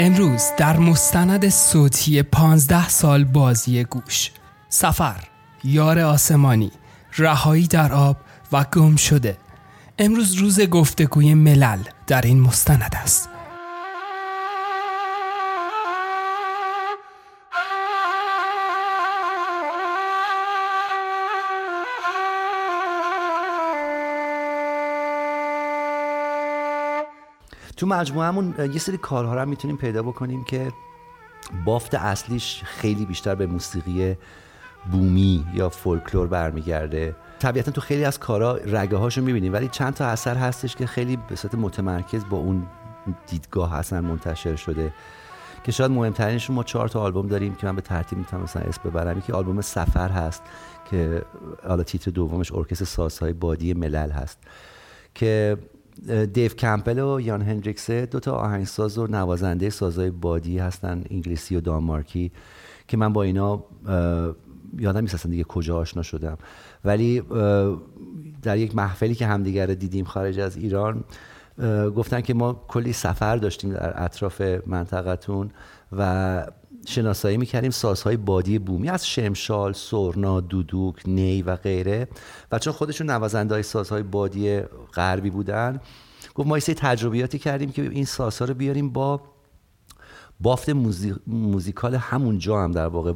امروز در مستند صوتی پانزده سال بازی گوش. سفر یار آسمانی رهایی در آب و گم شده. امروز روز گفتگوی ملل در این مستند است. تو مجموعهمون یه سری کارها رو هم می‌تونیم پیدا بکنیم که بافت اصلیش خیلی بیشتر به موسیقی بومی یا فولکلور برمیگرده. طبیعتا تو خیلی از کارا رگه هاشو می‌بینیم ولی چند تا اثر هستش که خیلی به صورت متمرکز با اون دیدگاه اصلا منتشر شده. که شاید مهمترینشون ما چهار تا آلبوم داریم که من به ترتیب می‌تونم مثلا اسم ببرم. یکی آلبوم سفر هست که حالا تیتر دومش ارکستر سازهای بادی ملل هست. که دیو کمپل و یان هندریکسه دو تا آهنگساز و نوازنده سازهای بادی هستن انگلیسی و دانمارکی که من با اینا یادم نیست اصلا دیگه کجا آشنا شدم. ولی در یک محفلی که همدیگر دیدیم خارج از ایران گفتن که ما کلی سفر داشتیم در اطراف منطقتون و شناسایی می‌کردیم سازهای بادی بومی از شمشال، سرنا، دودوک، نی و غیره. و چون خودشون نوازنده های سازهای بادی غربی بودن گفت ما یه تجربیاتی کردیم که این سازها رو بیاریم با بافت موزیکال همون جا هم در واقع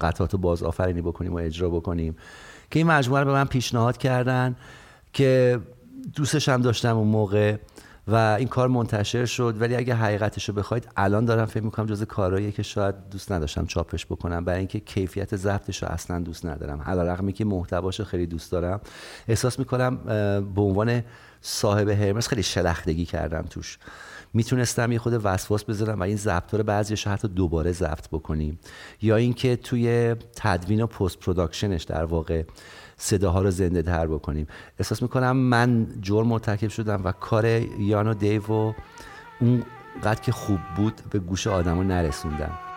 قطعات باز آفرینی بکنیم و اجرا بکنیم. که این مجموعه رو به من پیشنهاد کردن که دوستش هم داشتم اون موقع. و این کار منتشر شد. ولی اگه حقیقتش رو بخواید الان دارم فکر می‌کنم جز کارهایی که شاید دوست نداشتم چاپش بکنم. برای اینکه کیفیت ضبطش رو اصلا دوست ندارم. علیرغم که محتواش خیلی دوست دارم. احساس می‌کنم به عنوان صاحب هرمس خیلی شلختگی کردم توش. می‌تونستم یه خورده وسواس بذارم و این ضبط رو بعضیش حتی دوباره ضبط بکنیم. یا اینکه توی تدوین و post-production ش در واقع صداها رو زنده تر بکنیم. احساس می‌کنم من جرم مرتکب شدم و کار یان و دیو و اونقد که خوب بود به گوش آدم رو نرسوندم.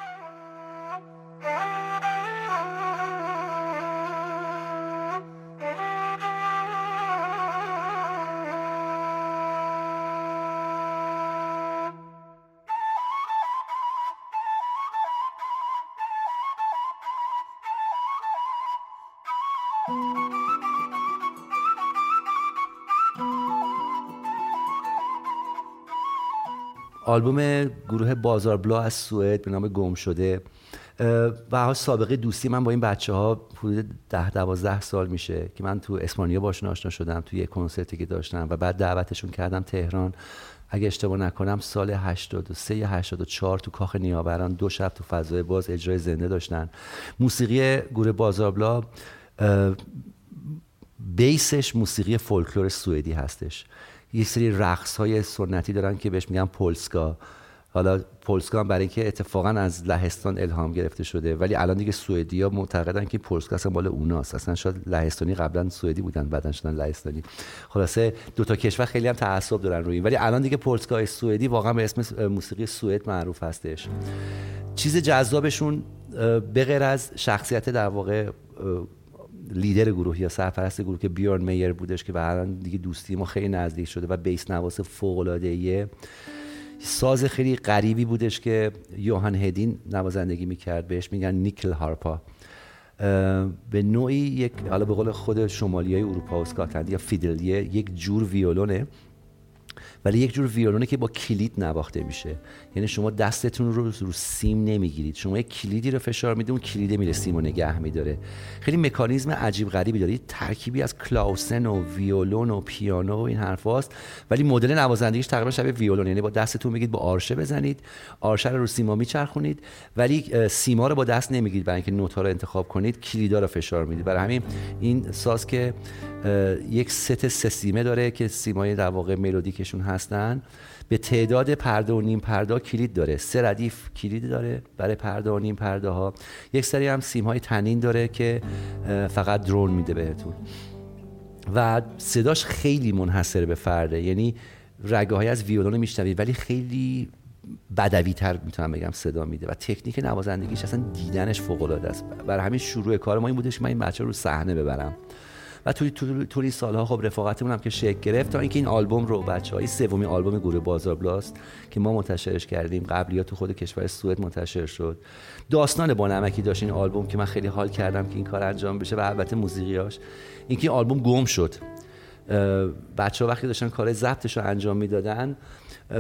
آلبوم گروه بازار بلا از سوئد به نام گم شده. و سابقه دوستی من با این بچه ها حدود ده دوازده سال میشه که من تو اسپانیا باشون آشنا شدم تو یه کنسرتی که داشتم و بعد دعوتشون کردم تهران. اگه اشتباه نکنم سال 83 یا 84 تو کاخ نیاوران دو شب تو فضای باز اجرای زنده داشتن. موسیقی گروه بازاربلا بیسش موسیقی فولکلور سوئدی هستش. یه سری رقص های سنتی دارن که بهش میگن پولسکا. حالا پولسکا هم برای اینکه اتفاقا از لهستان الهام گرفته شده ولی الان دیگه سوئدی ها معتقدن که پولسکا اصلا مال اوناست. اصلا شاید لهستانی قبلا سوئدی بودن بعدا شدن لهستانی. خلاصه دو تا کشور خیلی هم تعصب دارن روی ولی الان دیگه پولسکا سوئدی واقعا به اسم موسیقی سوئد معروف هستش. چیز جذابشون به غیر از شخصیت در واقع لیدر گروه یا سرپرست گروه که بیورن میر بودش که به دیگه دوستی ما خیلی نزدیک شده و بیس نواس فوق العاده ساز خیلی غریبی بودش که یوهان هدین نوازندگی می‌کرد بهش میگن نیکل هارپا. به نوعی یک حالا به قول خود شمالی های اروپا و اسکاتلند یا فیدلیه یک جور ویولونه. ولی یک جور ویولونه که با کلید نواخته میشه. یعنی شما دستتون رو رو سیم نمی‌گیرید. شما یک کلیدی رو فشار میده اون کلیده میره سیم و نگه میداره. خیلی مکانیزم عجیب غریبی داره. ترکیبی از کلاوسن و ویولون و پیانو و این حرفاست ولی مدل نوازندگیش تقریبا شبیه ویولون. یعنی با دستتون میگید با آرشه بزنید آرشه رو رو سیما میچرخونید. ولی سیما رو با دست نمی‌گیرید. برای اینکه نوتا رو انتخاب کنید کلیدا رو فشار می‌دید. برای همین این ساز که یک ست سه سیمه داره که سیمای در واقع ملودیکشون هستن. به تعداد پرده و نیم پرده کلید داره. سه ردیف کلید داره برای پرده و نیم پرده ها. یک سری هم سیم های تنین داره که فقط درون میده بهتون. و صداش خیلی منحصر به فرده. یعنی رگه های از ویولون میشنوید ولی خیلی بدوی تر می‌تونم بگم صدا میده. و تکنیک نوازندگیش اصلا دیدنش فوق العاده است. برای همین شروع کار ما این بودش من این بچه رو صحنه ببرم. و توی طول سالها خب رفاقتمون هم که شکل گرفت. تا اینکه این آلبوم رو بچه های سومی آلبوم گروه بازار بلاست که ما منتشرش کردیم قبلی تو خود کشور سوئد منتشر شد. داستان با نمکی داشت این آلبوم که من خیلی حال کردم که این کار انجام بشه و البته موسیقیاش. اینکه این آلبوم گم شد. بچه ها وقتی داشتن کار ضبطش رو انجام می‌دادن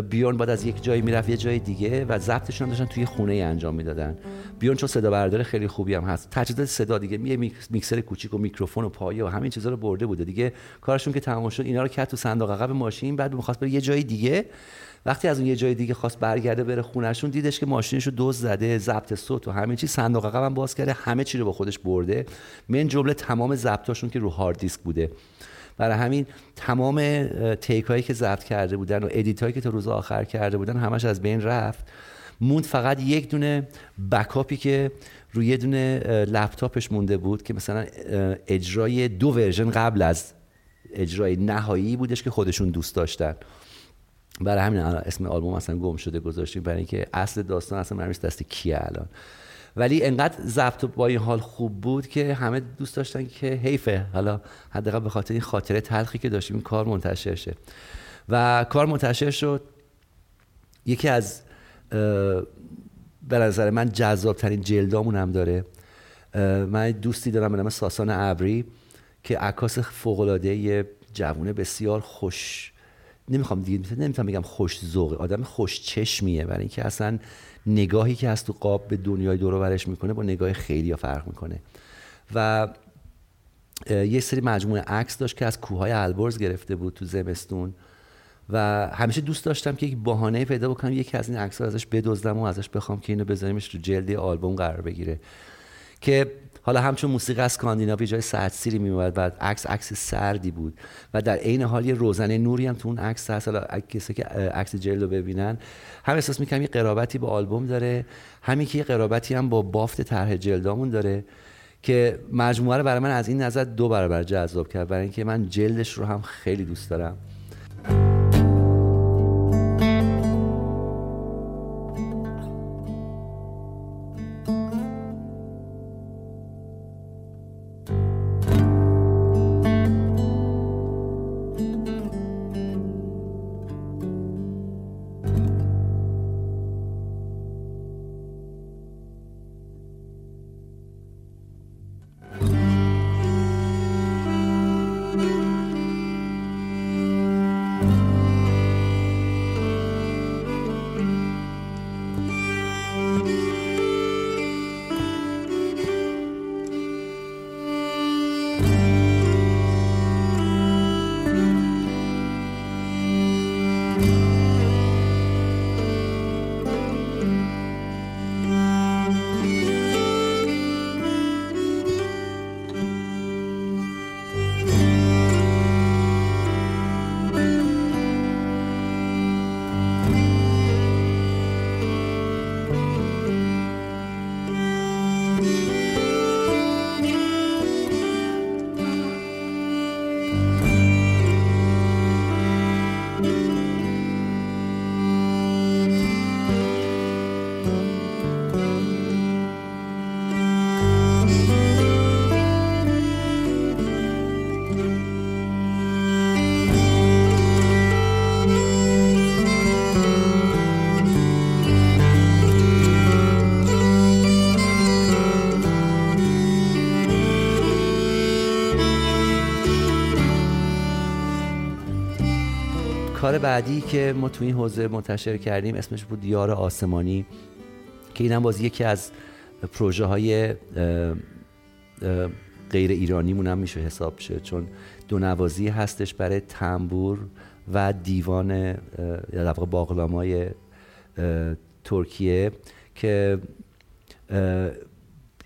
بیورن بعد از یک جایی می‌رفت یه جای دیگه و ضبطشون داشتن توی خونه ای انجام می‌دادن. بیورن چون صدا بردار خیلی خوبی هم هست. تجهیزات صدا دیگه یه میکسر کوچیک و میکروفون و پایه و همین چیزا رو برده بوده دیگه. کارشون که تمام شد اینا رو کرد تو صندوق عقب ماشین بعد می‌خواست بره یه جای دیگه. وقتی از اون یه جای دیگه خواست برگرده بره خونهشون دیدش که ماشینش رو زده ضبط صوت و همه چی صندوق عقب هم باز کرده همه چی رو با خودش برده. من جمله تمام ضبطاشون که رو هارد دیسک بوده. برای همین تمام take هایی که ضبط کرده بودن و edit هایی که تا روز آخر کرده بودن همش از بین رفت. موند فقط یک دونه backup ی که روی یه دونه لپتاپش مونده بود که مثلا اجرای دو ورژن قبل از اجرای نهایی بودش که خودشون دوست داشتن. برای همین اسم آلبوم اصلا گم شده گذاشتیم برای اینکه اصل داستان اصلا مرمیز دست کیه الان؟ ولی انقدر ضبط با این حال خوب بود که همه دوست داشتن که حیفه. حالا حداقل به خاطر این خاطره تلخی که داشتیم این کار منتشر شه. و کار منتشر شد. یکی از به نظر من جذاب ترین جلدامون هم داره. من دوستی دارم به نام ساسان ابری که عکاس فوق العاده جوونه بسیار خوش نمی‌خوام دیگه نمی‌تونم بگم خوش ذوق آدم خوش چشمیه برای اینکه اصلا نگاهی که از تو قاب به دنیای دور برش می‌کنه با نگاه خیلی ها فرق می‌کنه. و یه سری مجموعه عکس داشت که از کوههای البرز گرفته بود تو زمستون و همیشه دوست داشتم که یک بهانه پیدا بکنم یکی از این عکس ازش بدزدم و ازش بخوام که اینو بذاریمش تو جلدی آلبوم قرار بگیره. که حالا همچون موسیقی اسکاندیناوی جای سردسیری میومد و عکس عکس سردی بود و در عین حال یه روزنه نوری هم تو اون عکس هست. حالا کسی که عکس جلد رو ببینن هم احساس می‌کنم یه قرابتی با آلبوم داره همین که یه قرابتی هم با بافت طرح جلدامون داره که مجموعه رو برای من از این نظر دو برابر جذاب کرد. برای اینکه من جلدش رو هم خیلی دوست دارم. کار بعدی که ما تو این حوزه منتشر کردیم اسمش بود یار آسمانی که اینم باز یکی از پروژه های غیر ایرانیمون هم میشه حساب شه چون دو نوازی هستش برای تنبور و دیوان در واقع باقلامای ترکیه که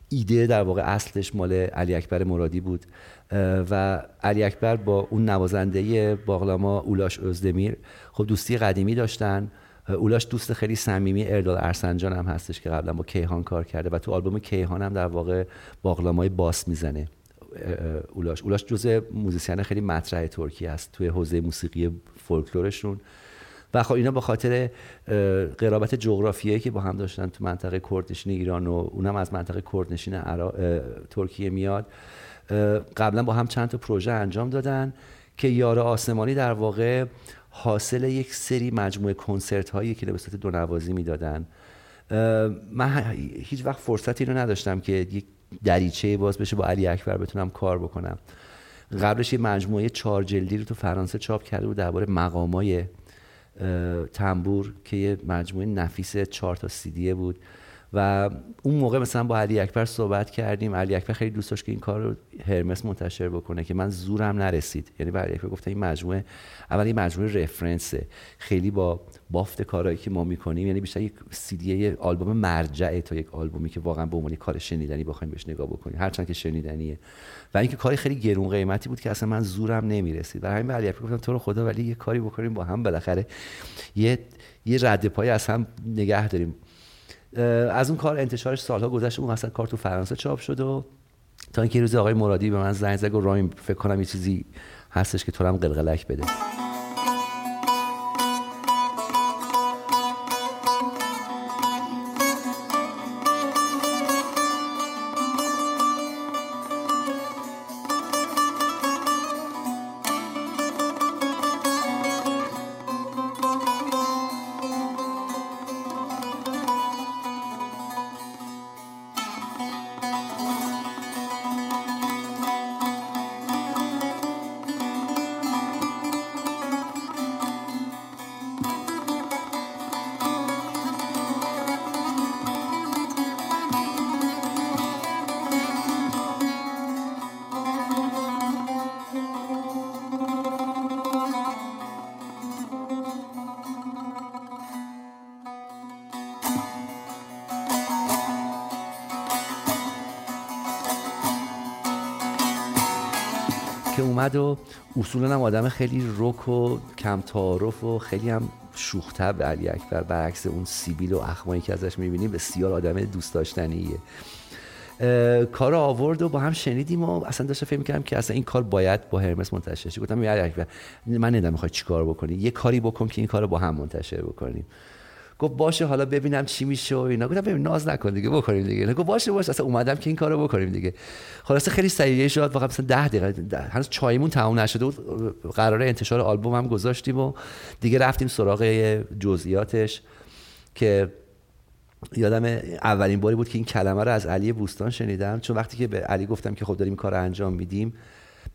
ایده در واقع اصلش مال علی اکبر مرادی بود. و علی اکبر با اون نوازنده باغلاما اولاش ازدمیر خب دوستی قدیمی داشتن. اولاش دوست خیلی صمیمی اردال ارسنجان هم هستش که قبلا با کیهان کار کرده و تو آلبوم کیهان هم در واقع باغلامای باس می‌زنه. اولاش. اولاش جزء موزیسین خیلی مطرح ترکی است توی حوزه موسیقی فولکلورشون. و خب اینا به خاطر قرابت جغرافیایی که با هم داشتن تو منطقه کردنشین ایران و اونم از منطقه کردنشین ترکیه میاد. قبلا با هم چند تا پروژه انجام دادن که یار آسمانی در واقع حاصل یک سری مجموعه کنسرت هایی که به صورت دو نوازی می‌دادن من هیچ وقت فرصتی رو نداشتم که یک دریچه باز بشه با علی اکبر بتونم کار بکنم. قبلش یه مجموعه چهار جلدی رو تو فرانسه چاپ کرده بود درباره مقامای تنبور که یه مجموعه نفیس چهار تا سیدیه بود. و اون موقع مثلا با علی اکبر صحبت کردیم. علی اکبر خیلی دوست داشت که این کار رو هرمس منتشر بکنه که من زورم نرسید. یعنی با علی اکبر گفتم این مجموعه اول این مجموعه رفرنسه. خیلی با بافت کارهایی که ما می‌کنیم یعنی بیشتر یک سیدی آلبوم مرجعه تا یک آلبومی که واقعا به عنوان کار شنیدنی بخوایم بهش نگاه بکنیم. هرچند که شنیدنیه. و اینکه کاری خیلی گرون قیمتی بود که اصلا من زورم نمی‌رسید. برای همین علی اکبر گفتم تو رو خدا ولی یه کاری بکنیم با هم. بالاخره یه یه رد پای از هم نگه داریم. از اون کار انتشارش سالها گذشته اون اصلا کار تو فرانسه چاپ شد و تا اینکه روز آقای مرادی به من زنگ زد و رایم فکر کنم یه چیزی هستش که تو هم قلقلک بده. که اومد و اصولا هم آدم خیلی رک و کم تعارف و خیلی هم شوختب علی اکبر برعکس اون سیبیل و اخمایی که ازش می‌بینیم بسیار آدم دوست داشتنیه کار آورد و با هم شنیدیم و اصلا داشته فکر می‌کردم که اصلا این کار باید با هرمس منتشر شه. گفتم علی اکبر من نمی‌دونم می‌خوای چیکار بکنی؟ یه کاری بکن که این کار رو با هم منتشر بکنیم. گفت باشه حالا ببینم چی میشه و اینا. گفتم ببین ناز نکن دیگه بکنیم دیگه. گفت باشه باشه. اصلا اومدم که این کارو بکنیم دیگه. خلاصه خیلی سریع شد. واقعا مثلا 10 دقیقه هنوز چایمون تموم نشده بود. قراره انتشار آلبوم هم گذاشتیم و دیگه رفتیم سراغ جزئیاتش که یادم اولین باری بود که این کلمه رو از علی بوستان شنیدم. چون وقتی که به علی گفتم که خب داریم کار انجام میدیم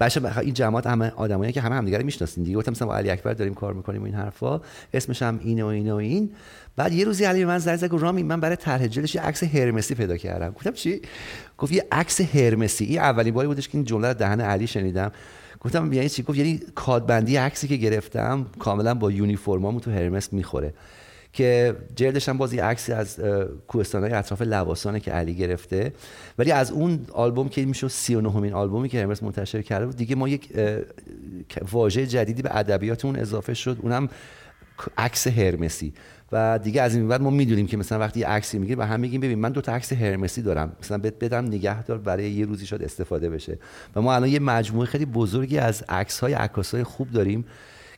بچه این جماعت همه آدمایی که همه همدیگه رو می‌شناسین دیگه. گفتم مثلا با علی اکبر داریم کار می‌کنیم و این حرفا. اسمش هم اینه و اینه و این. بعد یه روزی علی من زنگ زد رامی من برای طرح جلدش یه عکس هرمسی پیدا کردم. گفتم چی؟ گفت یه عکس هرمسی. این اولین باری بودش که این جمله دهن علی شنیدم. گفتم یعنی چی؟ گفت یعنی کادبندی عکسی که گرفتم کاملا با یونیفرمامو تو هرمس می‌خوره. که جلدش هم بازی عکسی از کوهستان های اطراف لواسانه که علی گرفته. ولی از اون آلبوم که میشه 39 همین آلبومی که هرمس منتشر کرده بود دیگه ما یک واژه جدیدی به ادبیات اون اضافه شد. اونم عکس هرمسی. و دیگه از این بعد ما می‌دونیم که مثلا وقتی یه عکسی می‌گیریم و هم میگیم ببین من دو تا عکس هرمسی دارم. مثلا بدم نگهدار برای یه روزی شاد استفاده بشه. و ما الان یه مجموعه خیلی بزرگی از عکس های عکاس های خوب داریم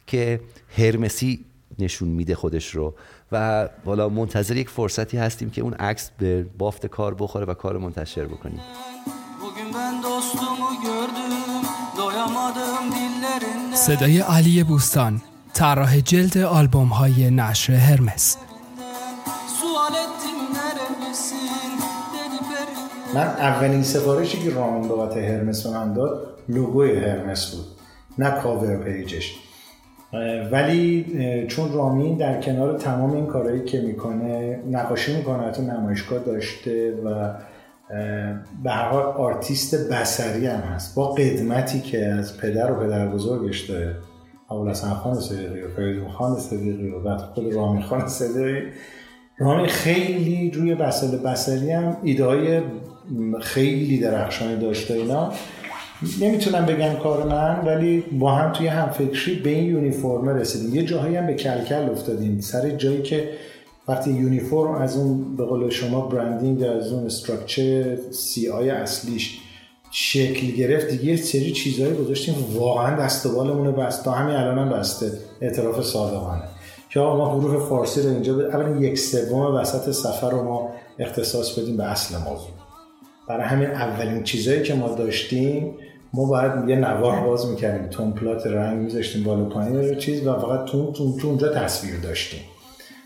که هرمسی نشون میده خودش رو. و والا منتظر یک فرصتی هستیم که اون عکس به بافت کار بخوره و کار منتشر بکنیم. صدای علی بوستان طراح جلد آلبوم های نشر هرمس. من اولین سفارشی که رامین بابت هرمس به من داد لوگوی هرمس بود نه cover page ش. ولی چون رامین در کنار تمام این کارهایی که می‌کنه نقاشی می‌کنه حتی نمایشگاه داشته و به هر حال آرتیست بصری هم هست. با قدمتی که از پدر و پدر بزرگش داره. ابوالحسن خان صدیقی و فریدون خان صدیقی و بعد خود رامین خان صدیقی. رامین خیلی روی بسل بسری هم ایده های خیلی درخشانی داشته اینا. نمی‌تونم بگم کار من ولی با هم توی هم فکری به این یونیفرم رسیدیم. یه جاهایی هم به کلکل افتادیم. سر جایی که وقتی یونیفرم از اون به قول شما برندینگ از اون استراکچر سی آی اصلیش شکل گرفت دیگه یه سری چیزهایی گذاشتیم. واقعا دست و بالمون بست. تا همین الان هم بسته. اعتراف صادقانه. که ما حروف فارسی رو اینجا اولا یک سوم وسط سفر رو ما اختصاص بدیم به اصل موضوع. برای همین اولین چیزایی که ما داشتیم ما باید یه نوار باز می‌کردیم. تمپلات رنگ میذاشتیم بالا پایین. رو چیز و فقط تو, تو, تو اونجا تصویر داشتیم.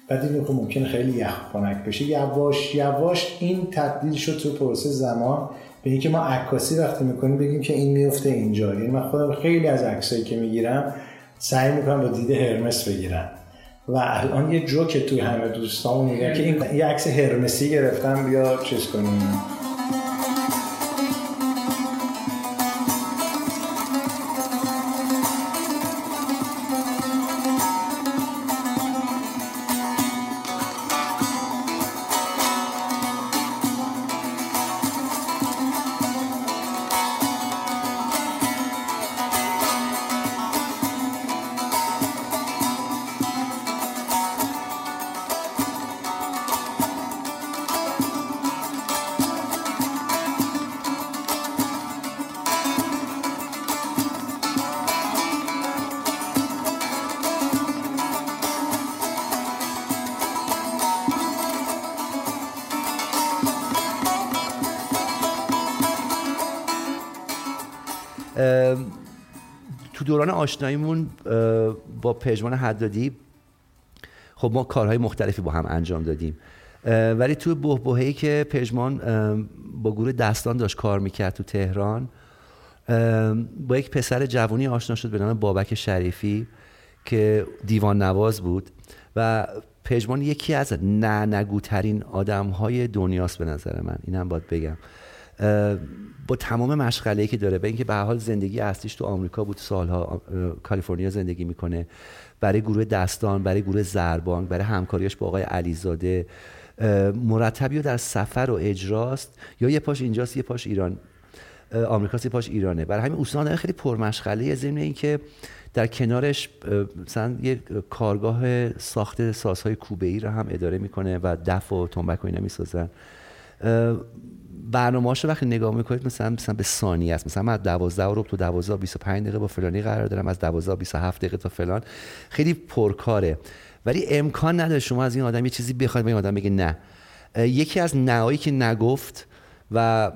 بعد دیدیم که ممکن خیلی یخ کنک بشه. یواش یواش این تبدیل شد تو پروسه زمان به اینکه ما عکاسی وقتی می‌کنیم بگیم که این میفته اینجا. یعنی من خودم خیلی از عکسایی که می‌گیرم سعی می‌کنم با دید هرمس بگیرم. و الان یه جوک توی همه دوستان میگن که این یه عکس هرمسی گرفتم بیا چیز کنیم. دوران آشناییمون با پژمان حدادی خب ما کارهای مختلفی با هم انجام دادیم. ولی توی بهبهه‌ای که پژمان با گروه دستان داشت کار می‌کرد تو تهران با یک پسر جوانی آشنا شد به نام بابک شریفی که دیوان نواز بود و پژمان یکی از نه نگوترین آدم های دنیاست به نظر من. اینم باید بگم. با تمام مشغله که داره به اینکه به حال زندگی اصلیش تو آمریکا بود سالها کالیفرنیا زندگی می‌کنه. برای گروه دستان برای گروه زربان برای همکاریش با آقای علیزاده مرتبی در سفر و اجراست یا یه پاش اینجاست یه پاش ایران. آمریکا یه پاش ایرانه. برای همین اوسنا خیلی پرمشغله. ضمن اینکه در کنارش مثلا یه کارگاه ساخت سازهای کوبه ای رو هم اداره می‌کنه و دف و تنبک و اینا می‌سازن. برنامه‌اش رو وقتی نگاه می‌کنید مثلا مثلا به ثانیه است. مثلا از 12 رو تو 12 25 دقیقه با فلانی قرار دارم از 12 27 دقیقه تا فلان. خیلی پرکاره. ولی امکان نداره شما از این آدم یه چیزی بخواید به این آدم بگه نه. یکی از نهایی که نگفت و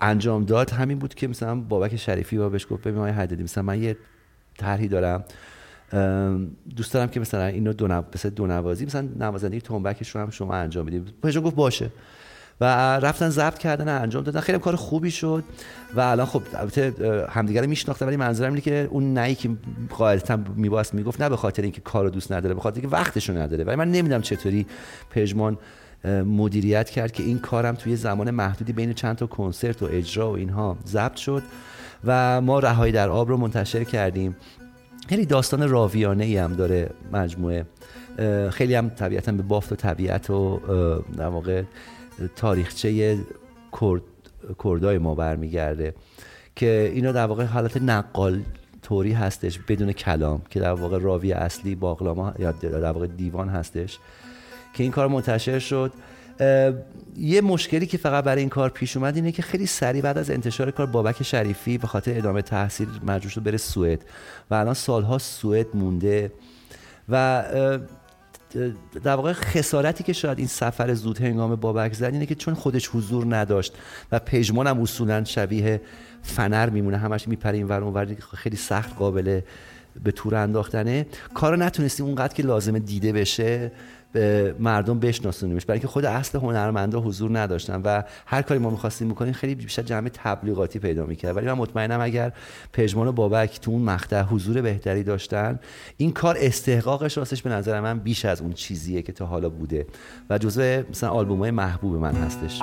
انجام داد همین بود که مثلا بابک شریفی با بهش گفت ببین ما حددی مثلا من یه طرحی دارم. دوست دارم که مثلا اینو دو نو... دو نوازی مثلا نوازندگی تنبکش رو هم شما انجام بدید. گفت باشه. و رفتن ضبط کردن انجام دادن. خیلی کار خوبی شد و الان خب البته همدیگه رو میشناختن ولی منظورم اینه که اون نهی که قاعدتا میباست می‌گفت نه به خاطر اینکه کارو دوست نداره به خاطر اینکه وقتشو نداره. ولی من نمی‌دونم چطوری پژمان مدیریت کرد که این کارم توی زمان محدودی بین چند تا کنسرت و اجرا و اینها ضبط شد و ما رهایی در آب رو منتشر کردیم. خیلی داستان راویانه ای هم داره مجموعه. خیلی هم طبیعتا به بافت و طبیعت و در واقع تاریخچه کرد کردای ما برمیگرده که اینا در واقع حالت نقال طوری هستش بدون کلام که در واقع راوی اصلی باقلاما یا در واقع دیوان هستش که این کار منتشر شد. یه مشکلی که فقط برای این کار پیش اومد اینه که خیلی سریع بعد از انتشار کار بابک شریفی به خاطر ادامه تحصیل مجبور شد بره سوئد و الان سالها سوئد مونده و در واقع خسارتی که شاید این سفر زود هنگام بابک زد اینه که چون خودش حضور نداشت و پژمان هم اصولا شبیه فنر میمونه همش میپره این ور خیلی سخت قابله به تور انداختنه. کار نتونستیم اونقدر که لازمه دیده بشه به مردم بشناسونیمش. برای اینکه خود اصل هنرمندا حضور نداشتن و هر کاری ما می‌خواستیم بکنیم خیلی بیشتر جمع تبلیغاتی پیدا می‌کرد. ولی من مطمئنم اگر پژمان و بابک تو اون مقطع حضور بهتری داشتن این کار استحقاقش راستش به نظر من بیش از اون چیزیه که تا حالا بوده. و جزو مثلا آلبوم های محبوب من هستش.